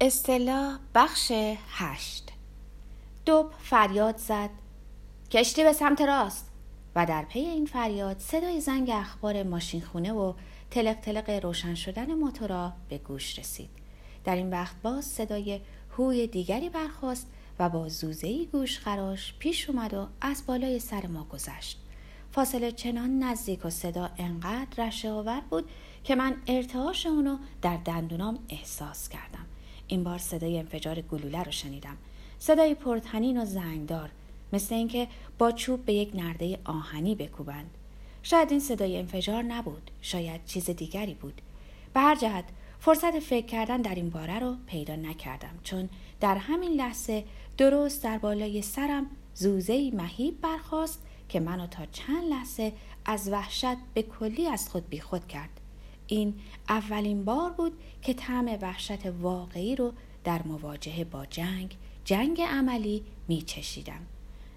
اصطلاح بخش هشت. دوب فریاد زد. کشتی به سمت راست. و در پی این فریاد صدای زنگ اخبار ماشین خونه و تلق تلق روشن شدن موتورا به گوش رسید. در این وقت باز صدای هوی دیگری برخواست و با زوزهی گوش خراش پیش اومد و از بالای سر ما گذشت. فاصله چنان نزدیک و صدا انقدر رشه آور بود که من ارتعاش اونو در دندونام احساس کردم. این بار صدای انفجار گلوله رو شنیدم. صدای پرتنین و زنگدار مثل اینکه با چوب به یک نرده آهنی بکوبند. شاید این صدای انفجار نبود شاید چیز دیگری بود. به هر جهت فرصت فکر کردن در این باره رو پیدا نکردم چون در همین لحظه درست در بالای سرم زوزهی مهیب برخاست که منو تا چند لحظه از وحشت به کلی از خود بیخود کرد. این اولین بار بود که طعم وحشت واقعی رو در مواجهه با جنگ جنگ عملی می چشیدم.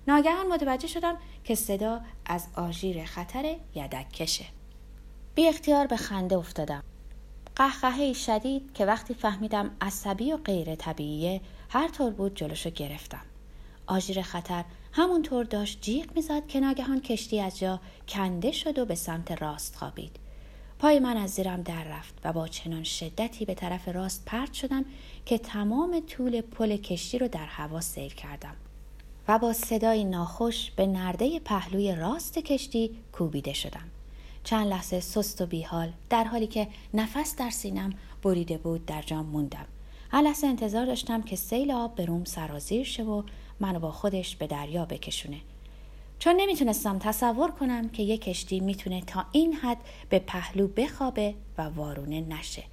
ناگهان متوجه شدم که صدا از آژیر خطر یدک کشه. بی اختیار به خنده افتادم. قهقهه شدید که وقتی فهمیدم عصبی و غیر طبیعیه هر طور بود جلوشو گرفتم. آژیر خطر همونطور داشت جیغ می‌زد که ناگهان کشتی از جا کنده شد و به سمت راست خوابید. پای من از زیرم در رفت و با چنان شدتی به طرف راست پرت شدم که تمام طول پل کشتی رو در هوا سیر کردم و با صدای ناخوش به نرده پهلوی راست کشتی کوبیده شدم. چند لحظه سست و بیحال در حالی که نفس در سینم بریده بود در جام موندم. هر لحظه انتظار داشتم که سیل آب به روم سرازیر شه و منو با خودش به دریا بکشونه. چون نمی‌تونستم تصور کنم که یک کشتی می‌تونه تا این حد به پهلو بخوابه و وارونه نشه.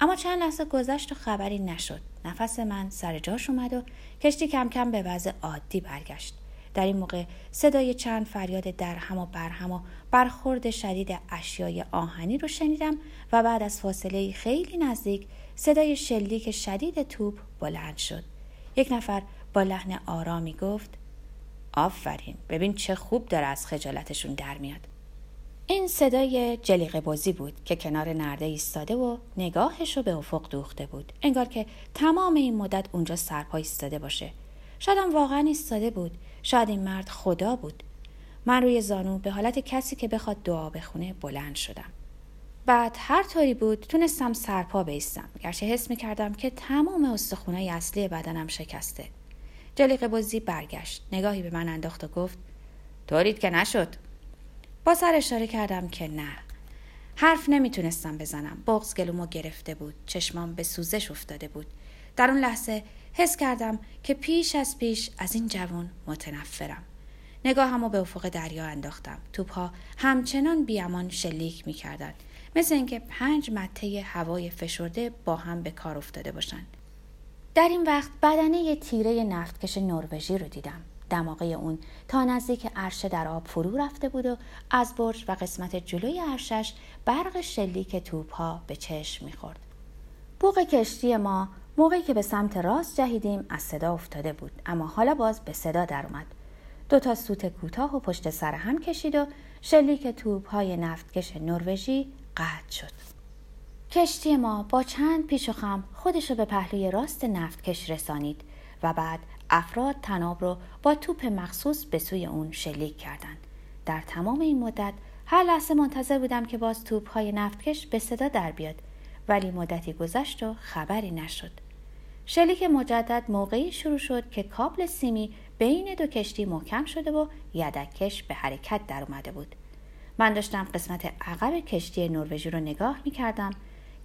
اما چند لحظه گذشت و خبری نشد. نفس من سر جاش اومد و کشتی کم کم به وضع عادی برگشت. در این موقع صدای چند فریاد درهم و برهم و برخورد شدید اشیای آهنی رو شنیدم و بعد از فاصله خیلی نزدیک صدای شلیک شدید توپ بلند شد. یک نفر با لحن آرامی گفت آفرین. ببین چه خوب داره از خجالتشون در میاد. این صدای جلیقه بازی بود که کنار نرده ایستاده و نگاهش رو به افق دوخته بود. انگار که تمام این مدت اونجا سرپا ایستاده باشه. شاید هم واقعا ایستاده بود. شاید این مرد خدا بود. من روی زانو به حالت کسی که بخواد دعا بخونه بلند شدم. بعد هر طوری بود تونستم سرپا بیستم. گرچه حس می‌کردم که تمام استخونای اصلی بدنم شکسته. جلیق بازی برگشت. نگاهی به من انداخت و گفت طورید که نشد. با سر اشاره کردم که نه. حرف نمی‌تونستم بزنم. بغز گلومو گرفته بود. چشمام به سوزش افتاده بود. در اون لحظه حس کردم که پیش از پیش از این جوان متنفرم. نگاهمو به افق دریا انداختم. توپها همچنان بیامان شلیک می‌کردند. مثل اینکه پنج مته هوای فشرده با هم به کار افتاده باشند. در این وقت بدنه تیره نفتکش نروژی رو دیدم. دماغه اون تا نزدیک عرشه در آب فرو رفته بود و از برج و قسمت جلوی عرشش برق شلیک توپ ها به چشم می‌خورد. بوق کشتی ما موقعی که به سمت راست جهیدیم از صدا افتاده بود اما حالا باز به صدا در اومد. دو تا سوت کوتاه و پشت سر هم کشید و شلیک توپ های نفتکش نروژی قطع شد. کشتی ما با چند پیش و خم خودش رو به پهلوی راست نفتکش رسانید و بعد افراد تناب رو با توپ مخصوص به سوی اون شلیک کردند. در تمام این مدت هر لحظه منتظر بودم که باز توپ های نفتکش به صدا در بیاد ولی مدتی گذشت و خبری نشد. شلیک مجدد موقعی شروع شد که کابل سیمی بین دو کشتی محکم شده و یدکش به حرکت در اومده بود. من داشتم قسمت عقب کشتی نروژی رو نگاه می کردم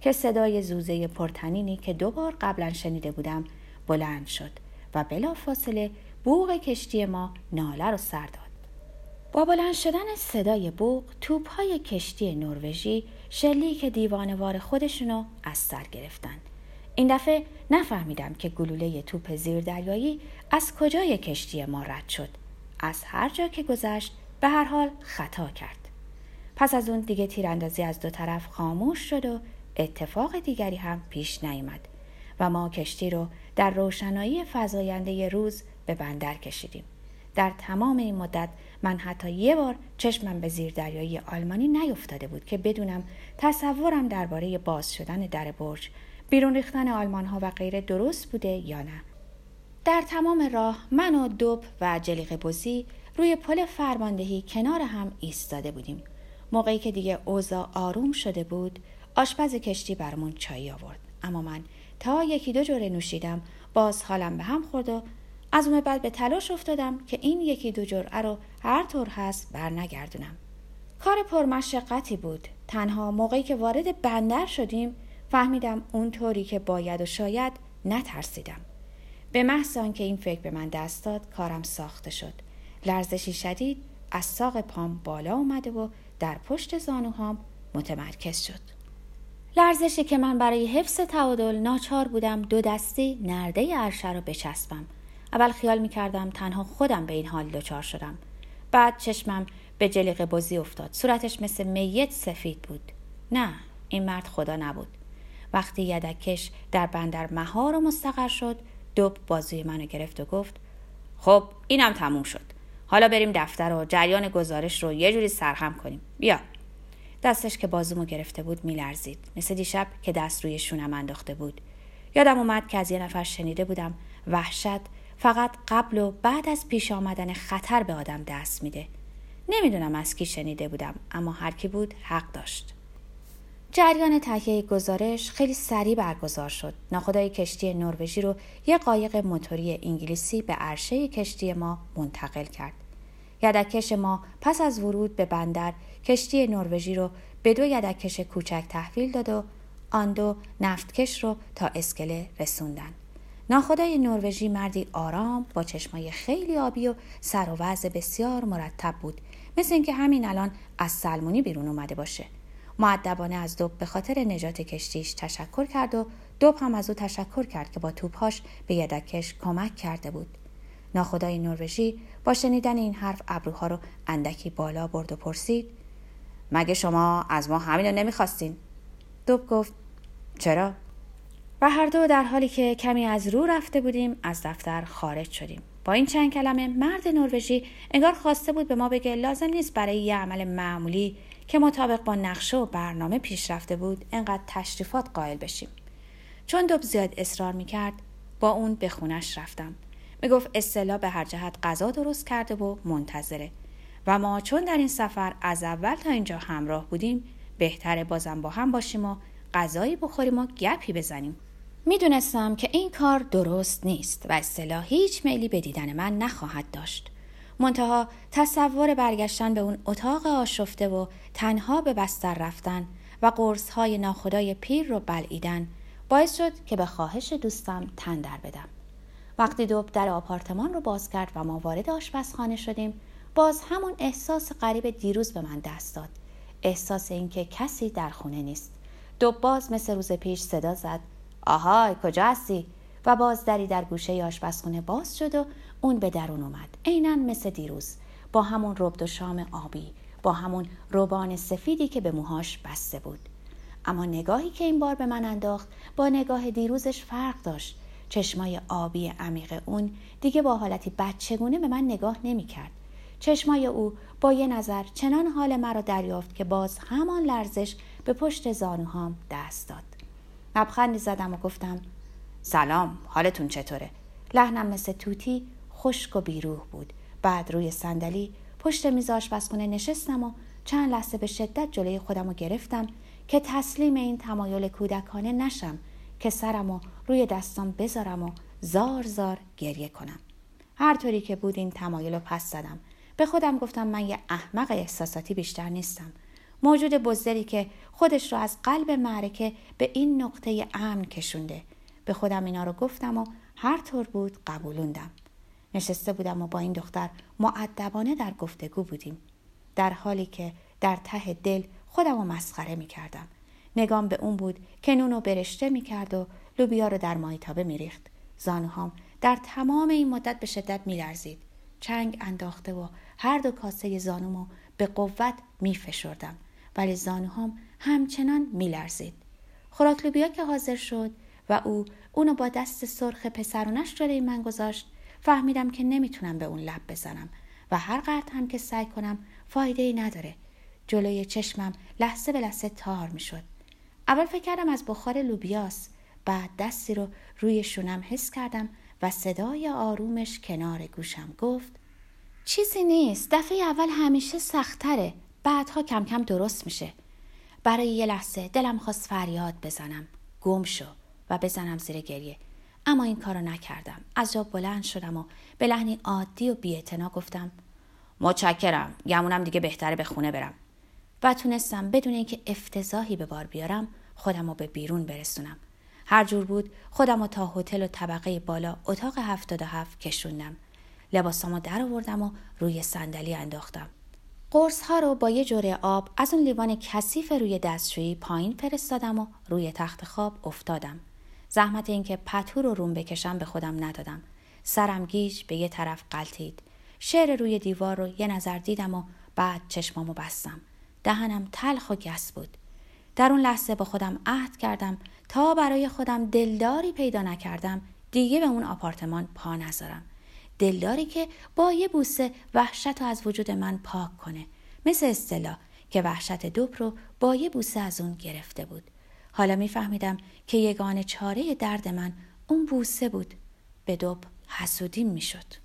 که صدای زوزه پرتنینی که دو بار قبلا شنیده بودم بلند شد و بلا فاصله بوغ کشتی ما ناله رو سر داد. با بلند شدن صدای بوغ توپ های کشتی نروژی شلیک دیوانوار خودشونو از سر گرفتن. این دفعه نفهمیدم که گلوله توپ زیردریایی از کجای کشتی ما رد شد. از هر جا که گذشت به هر حال خطا کرد. پس از اون دیگه تیراندازی از دو طرف خاموش شد و اتفاق دیگری هم پیش نیامد و ما کشتی رو در روشنایی فضاینده روز به بندر کشیدیم. در تمام این مدت من حتی یه بار چشمم به زیر دریایی آلمانی نیفتاده بود که بدونم تصورم درباره باز شدن در برج بیرون ریختن آلمان ها و غیره درست بوده یا نه در تمام راه من و دوب و جلیق بزی روی پل فرماندهی کنار هم ایستاده بودیم موقعی که دیگه اوضاع آروم شده بود آشپز کشتی برمون چایی آورد. اما من تا یکی دو جوره نوشیدم باز حالم به هم خورد و از اون بعد به تلاش افتادم که این یکی دو جرعه رو هر طور هست برنگردونم. کار پرمشقتی بود. تنها موقعی که وارد بندر شدیم فهمیدم اون طوری که باید و شاید نترسیدم. به محض آنکه این فکر به من دست داد کارم ساخته شد. لرزشی شدید از ساق پام بالا اومده و در پشت زانوهام متمرکز شد. لرزشی که من برای حفظ تعادل ناچار بودم دو دستی نرده عرشه را بچسبم. اول خیال می کردم تنها خودم به این حال دچار شدم. بعد چشمم به جلیق بزی افتاد. صورتش مثل میت سفید بود. نه این مرد خدا نبود. وقتی یدکش در بندر مهار و مستقر شد دوب بازوی منو گرفت و گفت خب اینم تموم شد. حالا بریم دفتر و جریان گزارش رو یه جوری سرهم کنیم. بیا. دستش که بازومو گرفته بود میلرزید مثل دیشب که دست روی شونم انداخته بود یادم اومد که از یه نفر شنیده بودم وحشت فقط قبل و بعد از پیش آمدن خطر به آدم دست میده نمی‌دونم از کی شنیده بودم اما هر کی بود حق داشت جریان تهیه گزارش خیلی سریع برگزار شد. ناخدای کشتی نروژی رو یه قایق موتوری انگلیسی به عرشه کشتی ما منتقل کرد. یدکش ما پس از ورود به بندر کشتی نروژی رو به دو یدکش کوچک تحویل داد و آن دو نفتکش رو تا اسکله رسوندن. ناخدای نروژی مردی آرام با چشمای خیلی آبی و سر و وضع بسیار مرتب بود مثل اینکه همین الان از سلمونی بیرون اومده باشه. معدبانه از دوب به خاطر نجات کشتیش تشکر کرد و دوب هم از او تشکر کرد که با توپهاش به یدکش کمک کرده بود ناخدای نروژی با شنیدن این حرف ابروها رو اندکی بالا برد و پرسید مگه شما از ما همینو نمی‌خواستین؟ دوب گفت چرا؟ و هر دو در حالی که کمی از رو رفته بودیم از دفتر خارج شدیم. با این چند کلمه مرد نروژی انگار خواسته بود به ما بگه لازم نیست برای یه عمل معمولی که مطابق با نقشه و برنامه پیش رفته بود انقدر تشریفات قائل بشیم. چون دوب زیاد اصرار می‌کرد با اون به خونش رفتم. می‌گفت اصطلاح به هر جهت غذا درست کرده و منتظره. و ما چون در این سفر از اول تا اینجا همراه بودیم بهتره بازم با هم باشیم و غذایی بخوریم و گپی بزنیم. می‌دونستم که این کار درست نیست و اصطلاح هیچ میلی به دیدن من نخواهد داشت. منتها تصور برگشتن به اون اتاق آشفته و تنها به بستر رفتن و قرص های ناخدای پیر رو بلعیدن باعث شد که به خواهش دوستم تن در بدم. وقتی دوب در آپارتمان رو باز کرد و ما وارد آشپزخانه شدیم باز همون احساس غریب دیروز به من دست داد. احساس اینکه کسی در خونه نیست. دوب باز مثل روز پیش صدا زد. آهای کجا هستی؟ و باز دری در گوشه آشپزخونه باز شد و اون به درون اومد. عینا مثل دیروز. با همون ربد و شام آبی با همون روبان سفیدی که به موهاش بسته بود. اما نگاهی که این بار به من انداخت با نگاه دیروزش فرق داشت. چشمای آبی عمیق اون دیگه با حالتی بچگونه به من نگاه نمی‌کرد. چشمای او با یه نظر چنان حال مرا دریافت که باز همان لرزش به پشت زانوهام دست داد. لبخندی زدم و گفتم سلام حالتون چطوره؟ لحنم مثل توتی خشک و بیروح بود. بعد روی صندلی پشت میز آشپزخونه نشستم و چند لحظه به شدت جلوی خودم رو گرفتم که تسلیم این تمایل کودکانه نشم که سرم و روی دستام بذارم و زار زار گریه کنم. هر طوری که بود این تمایل رو پس زدم. به خودم گفتم من یه احمق احساساتی بیشتر نیستم. موجود بزدلی که خودش رو از قلب معرکه به این نقطه امن کشونده. به خودم اینا رو گفتم و هر طور بود قبولوندم. نشسته بودم و با این دختر معدبانه در گفتگو بودیم. در حالی که در ته دل خودم رو مسخره می کردم نگام به اون بود که نونو برشته می کرد و لوبیا رو در مایتابه می ریخت زانوهام در تمام این مدت به شدت می لرزید. چنگ انداخته و هر دو کاسه زانومو به قوت می فشردم ولی زانوهام همچنان می لرزید. خوراک لوبیا که حاضر شد و او اونو با دست سرخ پسرونش جلوی من گذاشت فهمیدم که نمی‌تونم به اون لب بزنم و هر قرد هم که سعی کنم فایده ای نداره جلوی چشمم لحظه به لحظه تار می‌شد اول فکر کردم از بخار لوبیاس بعد دستی رو روی شونم حس کردم و صدای آرومش کنار گوشم گفت چیزی نیست دفعه اول همیشه سختره بعدها کم کم درست میشه. برای یه لحظه دلم خواست فریاد بزنم. گم شو و بزنم زیر گریه. اما این کارو نکردم. از جا بلند شدم و به لحنی عادی و بیاعتنا گفتم متشکرم. گمونم دیگه بهتره به خونه برم. و تونستم بدون اینکه افتضاحی به بار بیارم خودم رو به بیرون برسونم. هر جور بود خودم رو تا هتل و طبقه بالا اتاق هفتاد و هفت کشوندم. لباسامو در آوردم و روی صندلی انداختم. قرص ها رو با یه جوره آب از اون لیوان کثیف روی دستشویی پایین فرستادم و روی تخت خواب افتادم. زحمت اینکه پتو رو روم بکشم به خودم ندادم. سرم گیج به یه طرف قلتید. شعر روی دیوار رو یه نظر دیدم و بعد چشمامو بستم. دهنم تلخ و گس بود. در اون لحظه با خودم عهد کردم تا برای خودم دلداری پیدا نکردم. دیگه به اون آپارتمان پا نذارم. دلداری که با یه بوسه وحشت رو از وجود من پاک کنه. مثل اصطلاح که وحشت دوب رو با یه بوسه از اون گرفته بود. حالا میفهمیدم که یگان چاره درد من اون بوسه بود. به دوب حسودیم می‌شد.